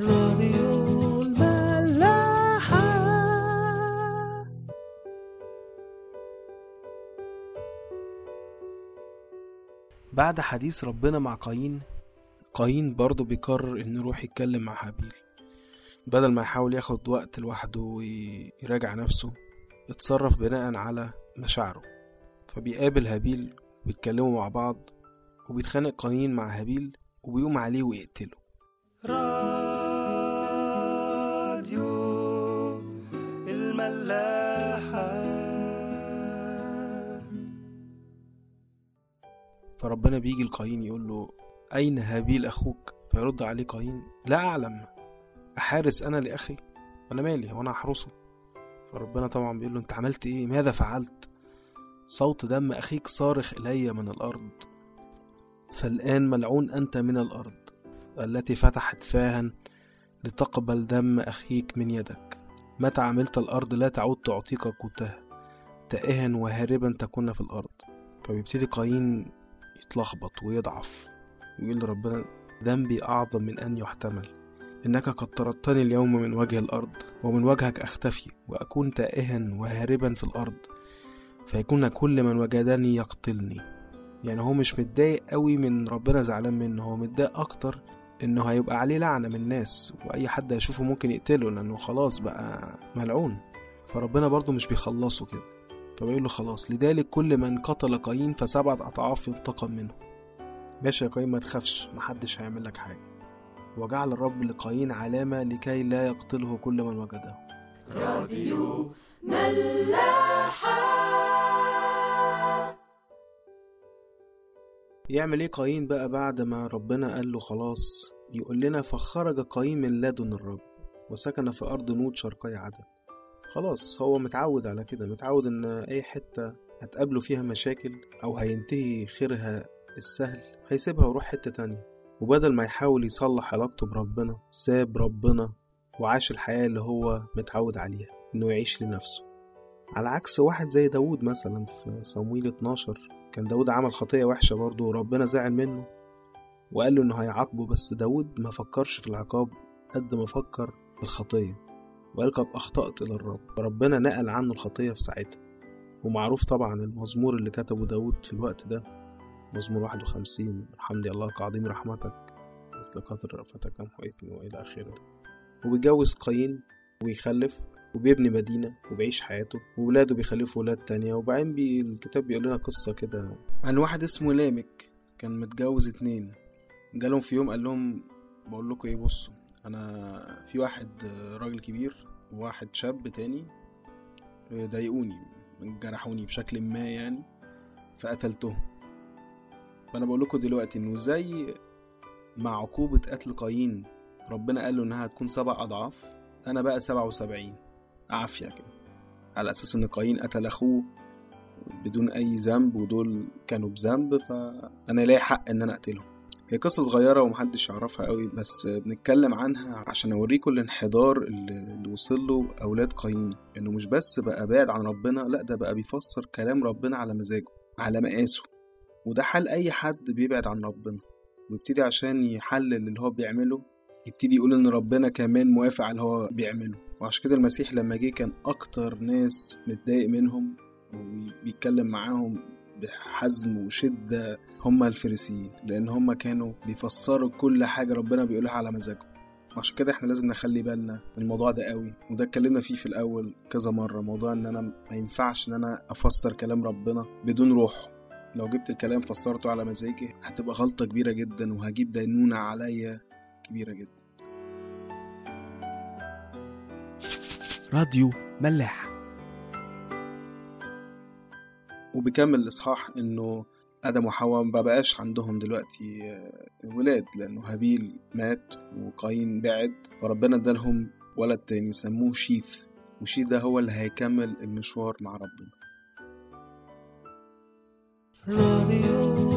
راديو الملاحة. بعد حديث ربنا مع قايين قايين برضه بيقرر انه يروح يتكلم مع هابيل بدل ما يحاول ياخد وقت لوحده ويراجع نفسه اتصرف بناء على مشاعره. فبيقابل هابيل وبيتكلموا مع بعض وبيتخانق قايين مع هابيل وبيقوم عليه ويقتله. فربنا بيجي لقايين يقول له أين هابيل أخوك فيرد عليه قايين لا أعلم أحارس أنا لأخي؟ أنا مالي وأنا هحرسه. فربنا طبعا بيقول له أنت عملت إيه؟ ماذا فعلت؟ صوت دم أخيك صارخ إلي من الأرض فالآن ملعون أنت من الأرض التي فتحت فاها لتقبل دم أخيك من يدك. متى عملت الأرض لا تعود تعطيك قوتها؟ تائها وهاربا تكون في الأرض. فبيبتدي قايين يتلخبط ويضعف ويقول لربنا ذنبي أعظم من أن يحتمل. إنك قد طردتني اليوم من وجه الأرض ومن وجهك أختفي وأكون تائها وهاربا في الأرض. فيكون كل من وجدني يقتلني. يعني هو مش متضايق قوي من ربنا زعلان منه هو متضايق أكتر إنه هيبقى عليه لعنة من الناس وأي حد هيشوفه ممكن يقتله لأنه خلاص بقى ملعون. فربنا برضه مش بيخلصه كده. فبيقول له خلاص لذلك كل من قتل قايين فسبعة أضعاف ينتقم منه. ماشي يا قايين ما تخافش محدش هيعمل لك حاجة. وجعل الرب لقايين علامة لكي لا يقتله كل من وجده. راديو يعمل إيه قايين بقى بعد ما ربنا قال له خلاص؟ يقول لنا فخرج قايين من لدن الرب وسكن في أرض نوت شرقي عدن. خلاص هو متعود على كده متعود إن أي حتة هتقابله فيها مشاكل أو هينتهي خيرها السهل هيسيبها ويروح حتة تانية. وبدل ما يحاول يصلح علاقته بربنا ساب ربنا وعاش الحياة اللي هو متعود عليها إنه يعيش لنفسه. على عكس واحد زي داود مثلا في صمويل 12 كان داود عمل خطية وحشة برضه وربنا زعل منه وقال له إنه هيعاقبه بس داود ما فكرش في العقاب قد ما فكر في الخطية وقال قد أخطأت إلى الرب. فربنا نقل عنه الخطية في ساعتها. ومعروف طبعا المزمور اللي كتبه داود في الوقت ده مزمور 51 حمدي الله كعظيم رحمتك مثل قطر رأفتك إثمي وإلى آخرة. وبيتجوز قايين ويخلف وبيبني مدينة وبيعيش حياته وولاده بيخلفوا ولاد تانية وبعدين بي الكتاب بيقول لنا قصة كده. عن واحد اسمه لامك كان متجوز اتنين. جالهم في يوم قال لهم بقول لكم إيه بصوا أنا في واحد راجل كبير وواحد شاب تاني ضايقوني جرحوني بشكل ما يعني فقتلتهم. فأنا بقول لكم دلوقتي إنه زي مع عقوبة قتل قايين ربنا قال له إنها هتكون سبع أضعاف أنا بقى سبعة وسبعين. عافية كده. على أساس إن قايين قتل أخوه بدون أي ذنب ودول كانوا بذنب فأنا لاقي حق إن أنا أقتلهم. هي قصة صغيرة ومحدش يعرفها قوي بس بنتكلم عنها عشان أوريكم الانحدار اللي وصل له أولاد قايين. إنه مش بس بقى بعد عن ربنا لأ ده بقى بيفسر كلام ربنا على مزاجه على مقاسه. وده حال أي حد بيبعد عن ربنا ويبتدي عشان يحلل اللي هو بيعمله يبتدي يقول إن ربنا كمان موافق على اللي هو بيعمله. وعشان كده المسيح لما جه كان أكتر ناس متضايق منهم وبيتكلم معاهم بحزم وشدة هم الفريسيين لأن هم كانوا بيفسروا كل حاجة ربنا بيقولها على مزاجهم. عشان كده إحنا لازم نخلي بالنا من الموضوع ده قوي. وده اتكلمنا فيه في الأول كذا مرة موضوع إن أنا ما ينفعش إن أنا أفسر كلام ربنا بدون روح. لو جبت الكلام فسرته على مزاجي هتبقى غلطة كبيرة جدا وهجيب دينونة عليا. كبيرة جدا. راديو ملاح وبيكمل الإصحاح إنه آدم وحواء ما بقاش عندهم دلوقتي ولاد لأنه هابيل مات وقايين بعد فربنا ادالهم ولد تاني سموه شيث وشيث ده هو اللي هيكمل المشوار مع ربنا. راديو